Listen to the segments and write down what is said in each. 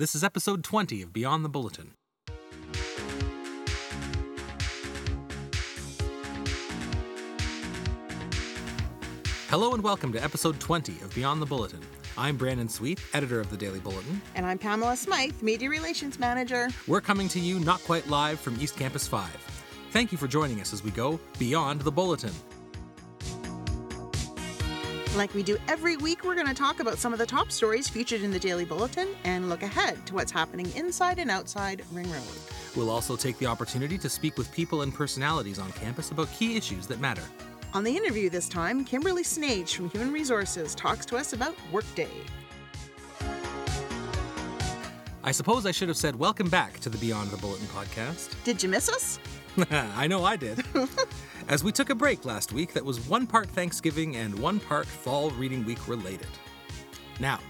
This is episode 20 of Beyond the Bulletin. Hello and welcome to episode 20 of Beyond the Bulletin. I'm Brandon Sweet, editor of the Daily Bulletin. And I'm Pamela Smythe, Media Relations Manager. We're coming to you not quite live from East Campus 5. Thank you for joining us as we go Beyond the Bulletin. Like we do every week, we're going to talk about some of the top stories featured in the Daily Bulletin and look ahead to what's happening inside and outside Ring Road. We'll also take the opportunity to speak with people and personalities on campus about key issues that matter. On the interview this time, Kimberly Snage from Human Resources talks to us about Workday. I suppose I should have said welcome back to the Beyond the Bulletin podcast. Did you miss us? I know I did. As we took a break last week that was one part Thanksgiving and one part Fall Reading Week related. Now,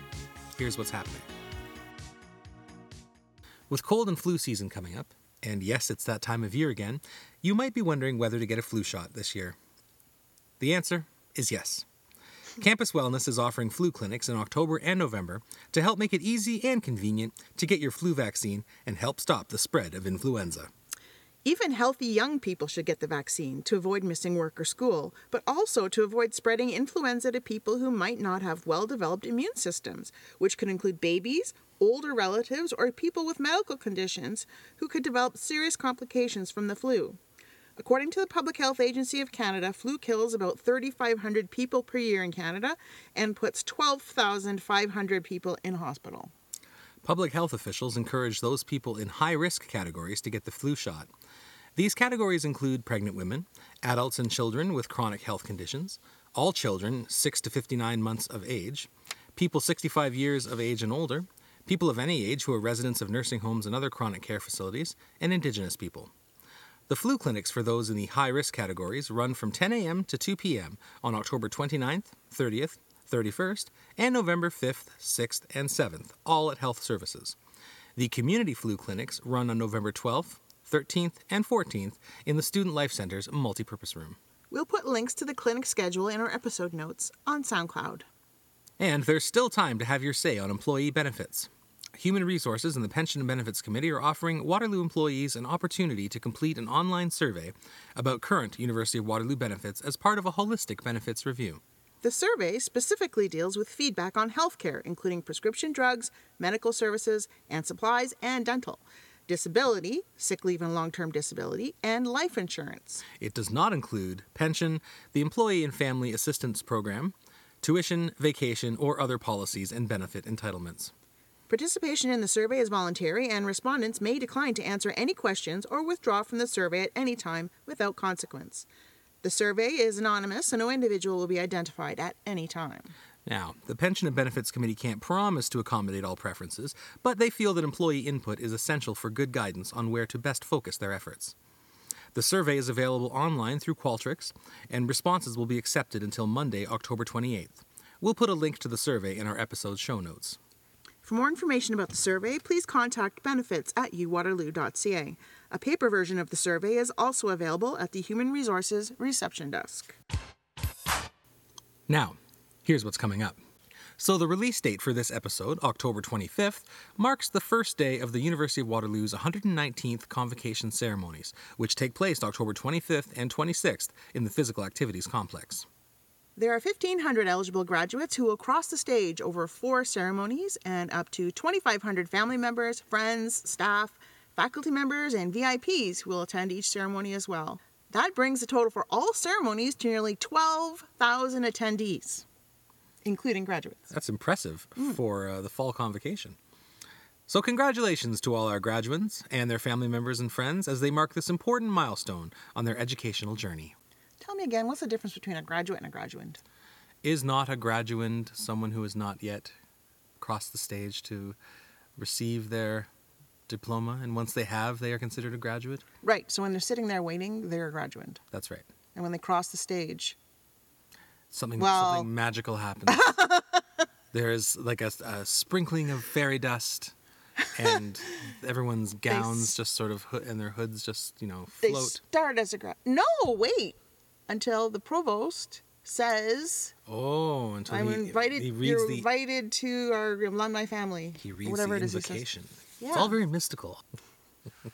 here's what's happening. With cold and flu season coming up, and yes, it's that time of year again, you might be wondering whether to get a flu shot this year. The answer is yes. Campus Wellness is offering flu clinics in October and November to help make it easy and convenient to get your flu vaccine and help stop the spread of influenza. Even healthy young people should get the vaccine to avoid missing work or school, but also to avoid spreading influenza to people who might not have well developed immune systems, which could include babies, older relatives, or people with medical conditions who could develop serious complications from the flu. According to the Public Health Agency of Canada, flu kills about 3,500 people per year in Canada and puts 12,500 people in hospital. Public health officials encourage those people in high risk categories to get the flu shot. These categories include pregnant women, adults and children with chronic health conditions, all children 6 to 59 months of age, people 65 years of age and older, people of any age who are residents of nursing homes and other chronic care facilities, and Indigenous people. The flu clinics for those in the high risk categories run from 10 a.m. to 2 p.m. on October 29th, 30th, 31st, and November 5th, 6th, and 7th, all at Health Services. The community flu clinics run on November 12th, 13th, and 14th in the Student Life Center's multipurpose room. We'll put links to the clinic schedule in our episode notes on SoundCloud. And there's still time to have your say on employee benefits. Human Resources and the Pension and Benefits Committee are offering Waterloo employees an opportunity to complete an online survey about current University of Waterloo benefits as part of a holistic benefits review. The survey specifically deals with feedback on healthcare, including prescription drugs, medical services, and supplies, and dental, disability, sick leave and long term disability, and life insurance. It does not include pension, the Employee and Family Assistance Program, tuition, vacation, or other policies and benefit entitlements. Participation in the survey is voluntary, and respondents may decline to answer any questions or withdraw from the survey at any time without consequence. The survey is anonymous, so no individual will be identified at any time. Now, the Pension and Benefits Committee can't promise to accommodate all preferences, but they feel that employee input is essential for good guidance on where to best focus their efforts. The survey is available online through Qualtrics, and responses will be accepted until Monday, October 28th. We'll put a link to the survey in our episode show notes. For more information about the survey, please contact benefits at uwaterloo.ca. A paper version of the survey is also available at the Human Resources reception desk. Now, here's what's coming up. So, the release date for this episode, October 25th, marks the first day of the University of Waterloo's 119th Convocation ceremonies, which take place October 25th and 26th in the Physical Activities Complex. There are 1,500 eligible graduates who will cross the stage over four ceremonies, and up to 2,500 family members, friends, staff, faculty members, and VIPs who will attend each ceremony as well. That brings the total for all ceremonies to nearly 12,000 attendees, including graduates. That's impressive for uh, the fall convocation. So, congratulations to all our graduates and their family members and friends as they mark this important milestone on their educational journey. Tell me again, what's the difference between a graduate and a graduand? Is not a graduand someone who has not yet crossed the stage to receive their diploma? And once they have, they are considered a graduate? Right, so when they're sitting there waiting, they're a graduand. That's right. And when they cross the stage, Something, Well- something magical happens. there is like a, a sprinkling of fairy dust. And everyone's gowns s- just sort of hood and their hoods just you know float. they start as a grad. No, wait, until the provost says, Oh, until "I'm he, invited. he reads you're the invited to our alumni family." he reads whatever the it is. Yeah. It's all very mystical.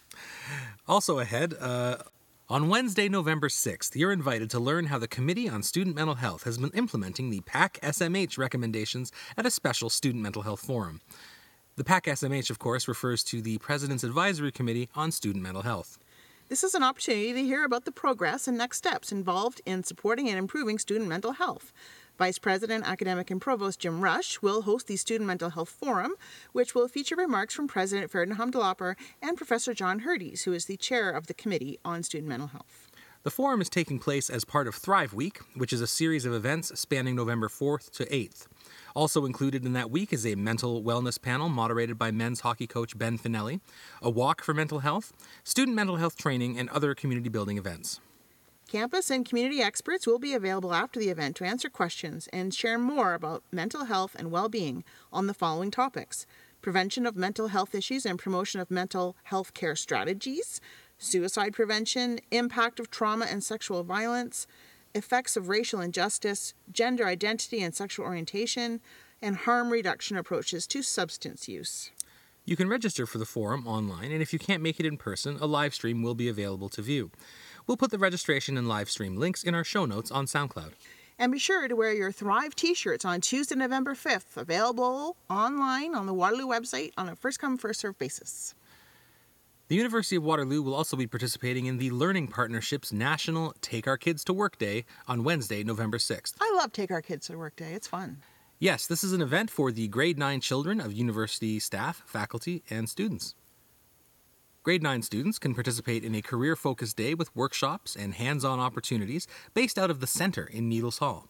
also ahead, uh, on Wednesday, November 6th, you're invited to learn how the Committee on Student Mental Health has been implementing the PAC SMH recommendations at a special Student Mental Health Forum. The PAC SMH, of course, refers to the President's Advisory Committee on Student Mental Health. This is an opportunity to hear about the progress and next steps involved in supporting and improving student mental health. Vice President, Academic and Provost Jim Rush will host the Student Mental Health Forum, which will feature remarks from President Feridun Hamdullahpur and Professor John Hirdes, who is the chair of the Committee on Student Mental Health. The forum is taking place as part of Thrive Week, which is a series of events spanning November 4th to 8th. Also included in that week is a mental wellness panel moderated by men's hockey coach Ben Fanelli, a walk for mental health, student mental health training, and other community building events. Campus and community experts will be available after the event to answer questions and share more about mental health and well being on the following topics prevention of mental health issues and promotion of mental health care strategies, suicide prevention, impact of trauma and sexual violence, effects of racial injustice, gender identity and sexual orientation, and harm reduction approaches to substance use. You can register for the forum online, and if you can't make it in person, a live stream will be available to view. We'll put the registration and live stream links in our show notes on SoundCloud. And be sure to wear your Thrive t shirts on Tuesday, November 5th, available online on the Waterloo website on a first come, first served basis. The University of Waterloo will also be participating in the Learning Partnership's National Take Our Kids to Work Day on Wednesday, November 6th. I love Take Our Kids to Work Day, it's fun. Yes, this is an event for the grade 9 children of university staff, faculty, and students. Grade 9 students can participate in a career focused day with workshops and hands on opportunities based out of the center in Needles Hall.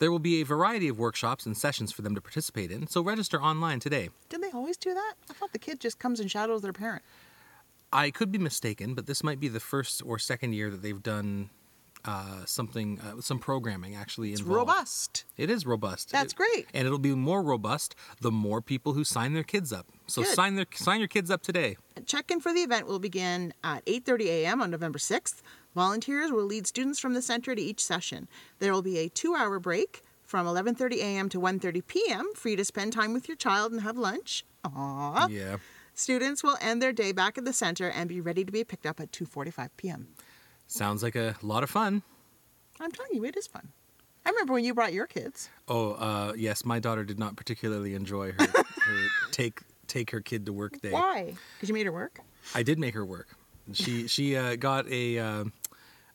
There will be a variety of workshops and sessions for them to participate in, so register online today. Did they always do that? I thought the kid just comes and shadows their parent. I could be mistaken, but this might be the first or second year that they've done uh, something, uh, some programming actually It's involved. robust. It is robust. That's It- great. and it'll be more robust the more people who sign their kids up. So Good. sign their sign your kids up today. Check-in for the event will begin at 8:30 a.m. on November 6th. Volunteers will lead students from the center to each session. There will be a 2-hour break from 11:30 a.m. to 1:30 p.m. for you to spend time with your child and have lunch. Aww. Yeah. Students will end their day back at the center and be ready to be picked up at 2:45 p.m. Sounds like a lot of fun. I'm telling you, it is fun. I remember when you brought your kids. Oh, uh, yes, my daughter did not particularly enjoy her, her take take her kid to work day. Why? Because you made her work. I did make her work. She she uh, got a uh,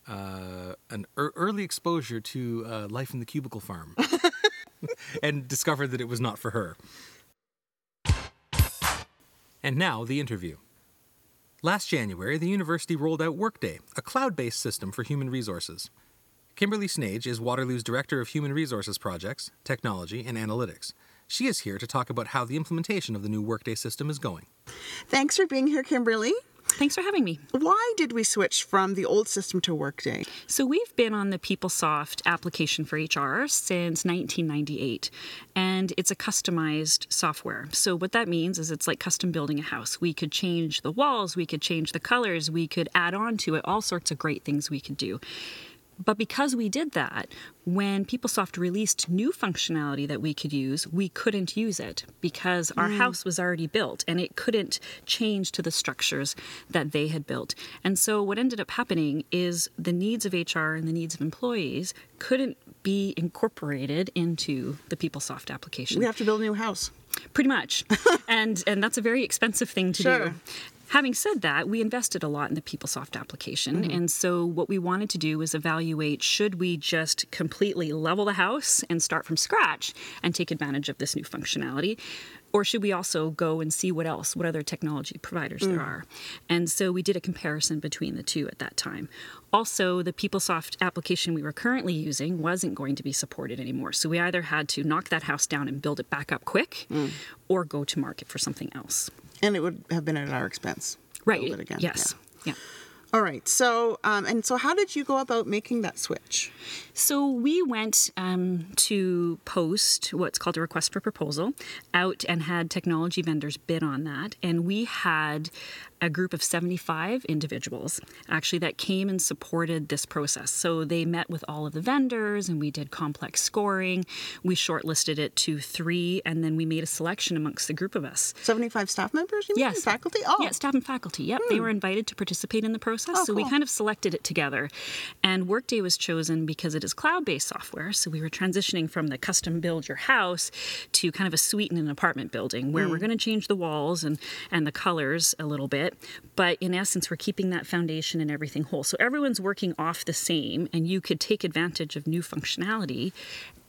uh, an ear early exposure to uh, life in the cubicle farm, and discovered that it was not for her. And now the interview. Last January, the university rolled out Workday, a cloud-based system for human resources. Kimberly Snage is Waterloo's Director of Human Resources Projects, Technology, and Analytics. She is here to talk about how the implementation of the new Workday system is going. Thanks for being here, Kimberly. Thanks for having me. Why did we switch from the old system to Workday? So, we've been on the PeopleSoft application for HR since 1998, and it's a customized software. So, what that means is it's like custom building a house. We could change the walls, we could change the colors, we could add on to it, all sorts of great things we could do. But because we did that, when PeopleSoft released new functionality that we could use, we couldn't use it because our mm. house was already built and it couldn't change to the structures that they had built. And so what ended up happening is the needs of HR and the needs of employees couldn't be incorporated into the PeopleSoft application. We have to build a new house. Pretty much. and and that's a very expensive thing to Sure. do. Having said that, we invested a lot in the PeopleSoft application. Mm-hmm. And so what we wanted to do was evaluate should we just completely level the house and start from scratch and take advantage of this new functionality? Or should we also go and see what else, what other technology providers there mm. are? And so we did a comparison between the two at that time. Also, the PeopleSoft application we were currently using wasn't going to be supported anymore. So we either had to knock that house down and build it back up quick mm. or go to market for something else. And it would have been at our expense. Right. Build it again. Yes. Yeah. All right. So, um, and so, how did you go about making that switch? So we went um, to post what's called a request for proposal out and had technology vendors bid on that. And we had a group of 75 individuals actually that came and supported this process. So they met with all of the vendors and we did complex scoring. We shortlisted it to three and then we made a selection amongst the group of us. 75 staff members, you mean? Yes. Faculty? Oh. Yeah, staff and faculty. Yep. They hmm. were invited to participate in the process. Oh, so we kind of selected it together. And Workday was chosen because it is cloud based software. So we were transitioning from the custom build your house to kind of a suite in an apartment building where we're hmm. going to change the walls and, and the colors a little bit. But in essence, we're keeping that foundation and everything whole. So everyone's working off the same, and you could take advantage of new functionality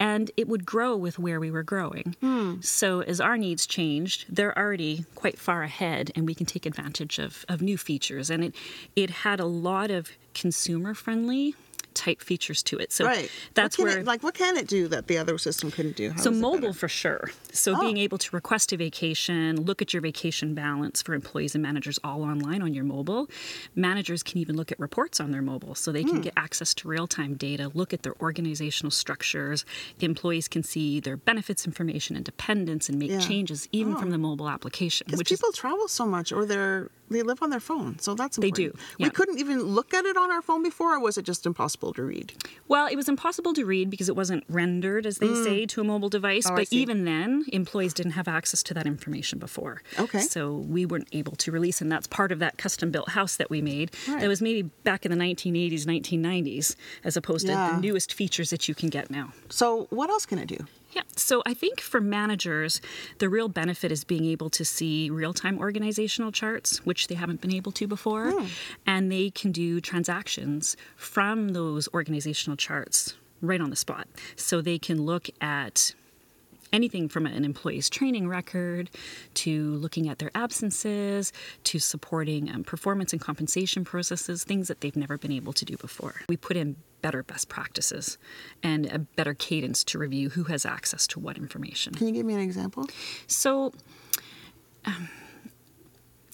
and it would grow with where we were growing. Hmm. So as our needs changed, they're already quite far ahead, and we can take advantage of, of new features. And it it had a lot of consumer friendly type features to it. So Right. that's where It, like, what can it do that the other system couldn't do? How so mobile for sure. So Oh. being able to request a vacation, look at your vacation balance for employees and managers all online on your mobile. Managers can even look at reports on their mobile so they can Hmm. get access to real-time data, look at their organizational structures. Employees can see their benefits information and dependents and make Yeah. changes even Oh. from the mobile application, Because which is people travel so much, or they're they live on their phone, so that's They important. do, We couldn't even look at it on our phone before, or was it just impossible to read? Well, it was impossible to read because it wasn't rendered, as they mm. say, to a mobile device. Oh, but even then, employees didn't have access to that information before. Okay. So we weren't able to release, and that's part of that custom built house that we made. Right. That was maybe back in the 1980s, 1990s, as opposed to the newest features that you can get now. So, what else can it do? Yeah. So I think for managers, the real benefit is being able to see real time organizational charts, which they haven't been able to before. And they can do transactions from those organizational charts right on the spot. So they can look at anything from an employee's training record to looking at their absences to supporting um, performance and compensation processes, things that they've never been able to do before. We put in better best practices and a better cadence to review who has access to what information. Can you give me an example? So, um,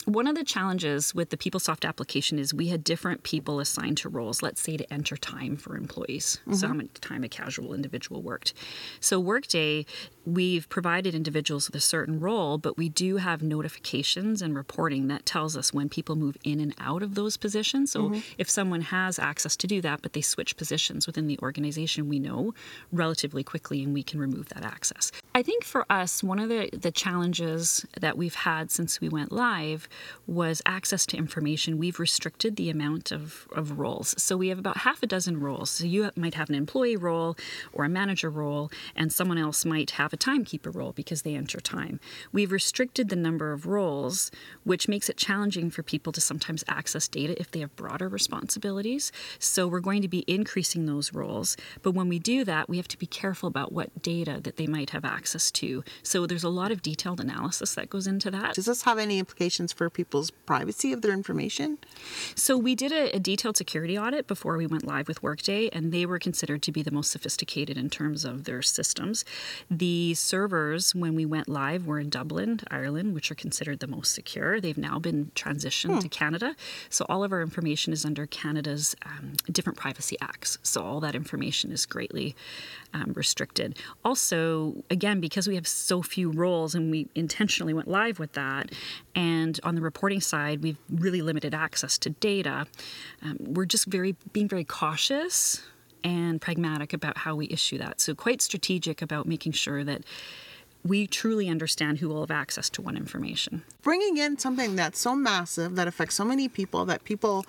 one of the challenges with the PeopleSoft application is we had different people assigned to roles, let's say to enter time for employees. So, mm-hmm. how much time a casual individual worked. So, Workday, we've provided individuals with a certain role, but we do have notifications and reporting that tells us when people move in and out of those positions. So, mm-hmm. if someone has access to do that, but they switch positions within the organization, we know relatively quickly and we can remove that access. I think for us, one of the, the challenges that we've had since we went live was access to information. We've restricted the amount of, of roles. So we have about half a dozen roles. So you might have an employee role or a manager role, and someone else might have a timekeeper role because they enter time. We've restricted the number of roles, which makes it challenging for people to sometimes access data if they have broader responsibilities. So we're going to be increasing those roles. But when we do that, we have to be careful about what data that they might have access to. So there's a lot of detailed analysis that goes into that. Does this have any implications for people's privacy of their information? So we did a, a detailed security audit before we went live with Workday, and they were considered to be the most sophisticated in terms of their systems. The servers, when we went live, were in Dublin, Ireland, which are considered the most secure. They've now been transitioned to Canada, so all of our information is under Canada's um, different privacy acts. So all that information is greatly um, restricted. Also, again, because we have so few roles and we intentionally went live with that, and on the reporting side, we've really limited access to data. Um, we're just very being very cautious and pragmatic about how we issue that. So quite strategic about making sure that we truly understand who will have access to what information. Bringing in something that's so massive that affects so many people that people,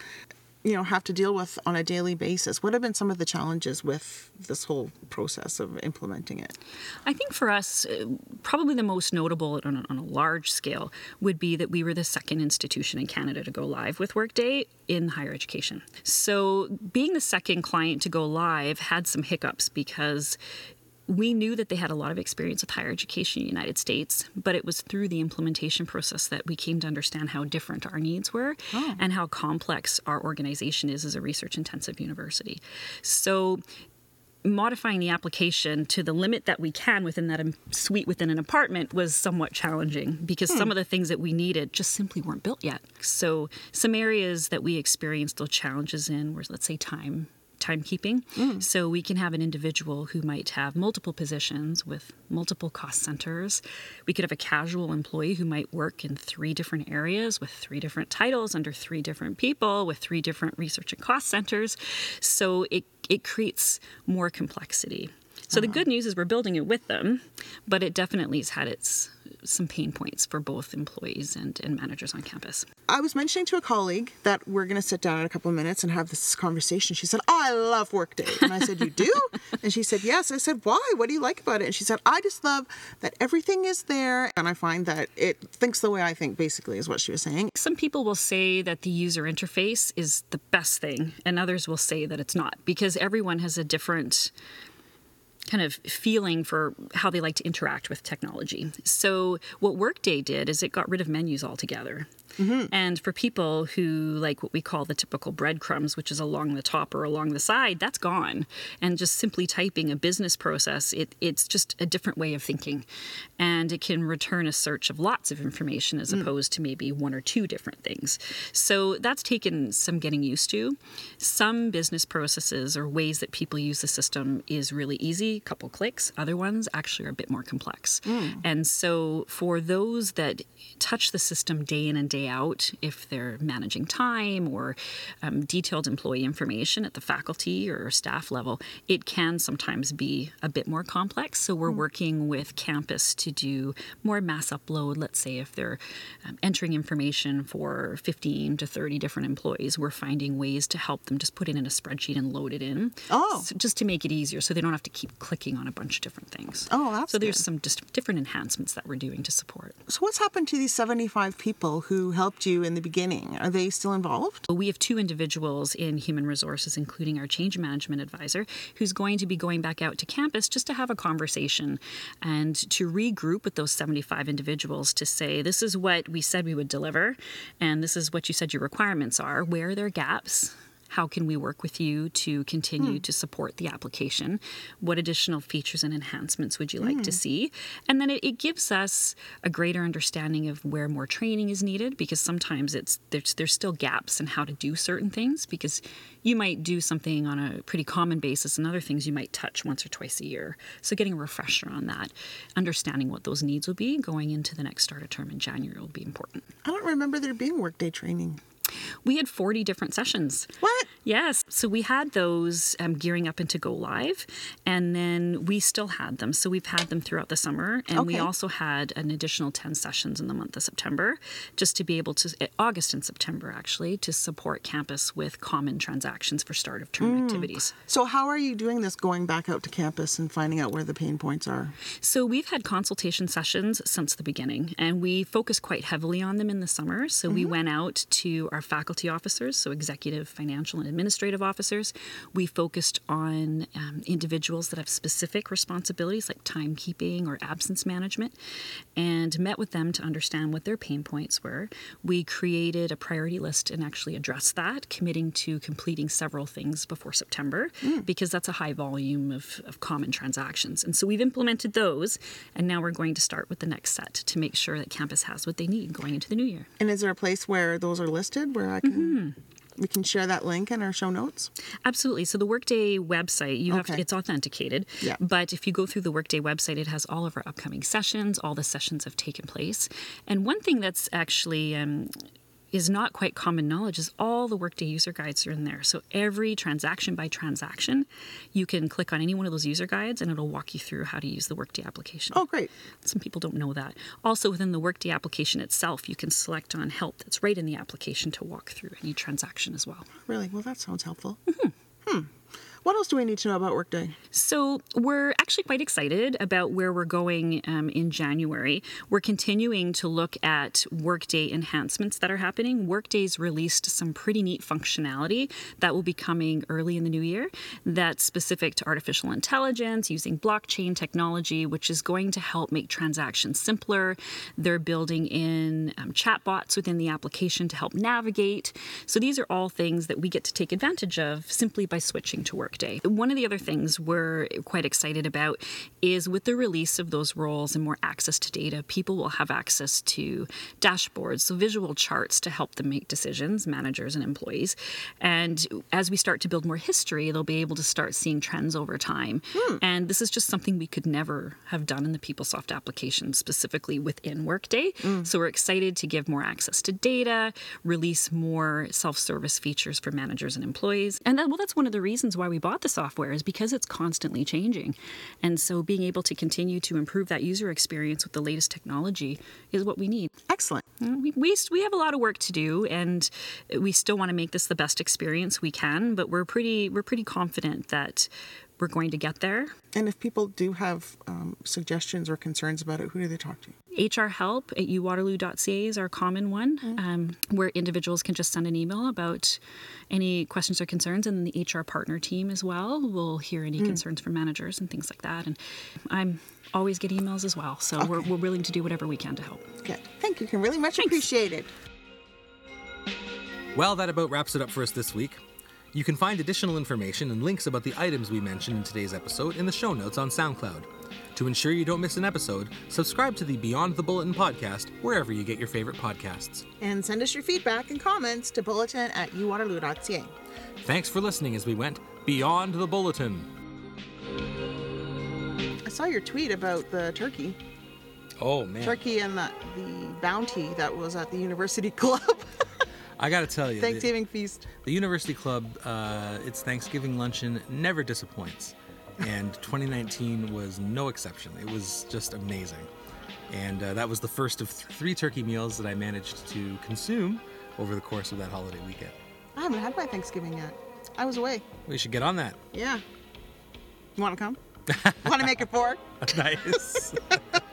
you know, have to deal with on a daily basis. What have been some of the challenges with this whole process of implementing it? I think for us, uh, probably the most notable on a, on a large scale would be that we were the second institution in Canada to go live with Workday in higher education. So, being the second client to go live had some hiccups because we knew that they had a lot of experience with higher education in the United States, but it was through the implementation process that we came to understand how different our needs were and how complex our organization is as a research intensive university. So modifying the application to the limit that we can within that um, suite within an apartment was somewhat challenging because some of the things that we needed just simply weren't built yet. So some areas that we experienced those challenges in were let's say time timekeeping. Mm. So we can have an individual who might have multiple positions with multiple cost centers. We could have a casual employee who might work in three different areas with three different titles under three different people with three different research and cost centers. So it it creates more complexity. So the uh-huh. good news is we're building it with them, but it definitely has had its some pain points for both employees and, and managers on campus. I was mentioning to a colleague that we're going to sit down in a couple of minutes and have this conversation. She said, I love Workday. And I said, You do? and she said, Yes. I said, Why? What do you like about it? And she said, I just love that everything is there. And I find that it thinks the way I think, basically, is what she was saying. Some people will say that the user interface is the best thing, and others will say that it's not because everyone has a different kind of feeling for how they like to interact with technology. So, what Workday did is it got rid of menus altogether. Mm-hmm. And for people who like what we call the typical breadcrumbs, which is along the top or along the side, that's gone. And just simply typing a business process, it, it's just a different way of thinking. And it can return a search of lots of information as mm. opposed to maybe one or two different things. So that's taken some getting used to. Some business processes or ways that people use the system is really easy, couple clicks. Other ones actually are a bit more complex. And so for those that touch the system day in and day out, if they're managing time or um, detailed employee information at the faculty or staff level, it can sometimes be a bit more complex. So we're working with campus to do more mass upload. Let's say if they're um, entering information for 15 to 30 different employees, we're finding ways to help them just put it in a spreadsheet and load it in. Oh. So just to make it easier so they don't have to keep clicking on a bunch of different things. Oh, that's So there's good. some just different enhancements that we're doing to support. So, what's happened to these 75 people who helped you in the beginning? Are they still involved? We have two individuals in human resources, including our change management advisor, who's going to be going back out to campus just to have a conversation and to regroup with those 75 individuals to say, this is what we said we would deliver, and this is what you said your requirements are. Where are there gaps? How can we work with you to continue hmm. to support the application? What additional features and enhancements would you like to hmm. see? And then it, it gives us a greater understanding of where more training is needed because sometimes it's there's there's still gaps in how to do certain things because you might do something on a pretty common basis and other things you might touch once or twice a year. So getting a refresher on that, understanding what those needs will be going into the next start of term in January will be important. I don't remember there being workday training. We had 40 different sessions. What? Yes. So we had those um, gearing up into go live, and then we still had them. So we've had them throughout the summer, and we also had an additional 10 sessions in the month of September, just to be able to, eh, August and September actually, to support campus with common transactions for start of term activities. So, how are you doing this going back out to campus and finding out where the pain points are? So we've had consultation sessions since the beginning, and we focused quite heavily on them in the summer. So we went out to our faculty officers, so executive, financial, and administrative officers. We focused on um, individuals that have specific responsibilities like timekeeping or absence management, and met with them to understand what their pain points were. We created a priority list and actually addressed that, committing to completing several things before September because that's a high volume of, of common transactions. And so we've implemented those, and now we're going to start with the next set to make sure that campus has what they need going into the new year. And is there a place where those are listed where I can we can share that link in our show notes? Absolutely. So the Workday website, you have to, Okay. it's authenticated. Yeah. But if you go through the Workday website, it has all of our upcoming sessions. All the sessions have taken place. And one thing that's actually um, is not quite common knowledge is all the Workday user guides are in there. So every transaction by transaction, you can click on any one of those user guides, and it'll walk you through how to use the Workday application. Oh, great. Some people don't know that. Also, within the Workday application itself, you can select on help that's right in the application to walk through any transaction as well. Really? Well, that sounds helpful. Hmm. What else do we need to know about Workday? So, we're actually quite excited about where we're going um, in January. We're continuing to look at Workday enhancements that are happening. Workday's released some pretty neat functionality that will be coming early in the new year that's specific to artificial intelligence using blockchain technology, which is going to help make transactions simpler. They're building in um, chatbots within the application to help navigate. So, these are all things that we get to take advantage of simply by switching to Workday. Workday. One of the other things we're quite excited about is with the release of those roles and more access to data, people will have access to dashboards, so visual charts to help them make decisions, managers and employees. And as we start to build more history, they'll be able to start seeing trends over time. Hmm. And this is just something we could never have done in the PeopleSoft application, specifically within Workday. Hmm. So we're excited to give more access to data, release more self-service features for managers and employees. And that, well, that's one of the reasons why we bought the software is because it's constantly changing. And so being able to continue to improve that user experience with the latest technology is what we need. Excellent. Mm, we, we, we have a lot of work to do and we still want to make this the best experience we can, but we're pretty we're pretty confident that we're going to get there. And if people do have um, suggestions or concerns about it, who do they talk to? HR help at uwaterloo.ca is our common one, um, where individuals can just send an email about any questions or concerns, and the HR partner team as well will hear any concerns from managers and things like that. And I'm always get emails as well, so we're, we're willing to do whatever we can to help. Good. Thank you, Kim. Really much Thanks. appreciated. Well, that about wraps it up for us this week. You can find additional information and links about the items we mentioned in today's episode in the show notes on SoundCloud. To ensure you don't miss an episode, subscribe to the Beyond the Bulletin podcast wherever you get your favorite podcasts. And send us your feedback and comments to bulletin at uwaterloo.ca. Thanks for listening as we went Beyond the Bulletin. I saw your tweet about the turkey. Oh, man. Turkey and the, the bounty that was at the University Club. I gotta tell you, the, Thanksgiving feast. the University Club, uh, its Thanksgiving luncheon never disappoints. And 2019 was no exception. It was just amazing. And uh, that was the first of th- three turkey meals that I managed to consume over the course of that holiday weekend. I haven't had my Thanksgiving yet. I was away. We should get on that. Yeah. You want to come? want to make it four? nice.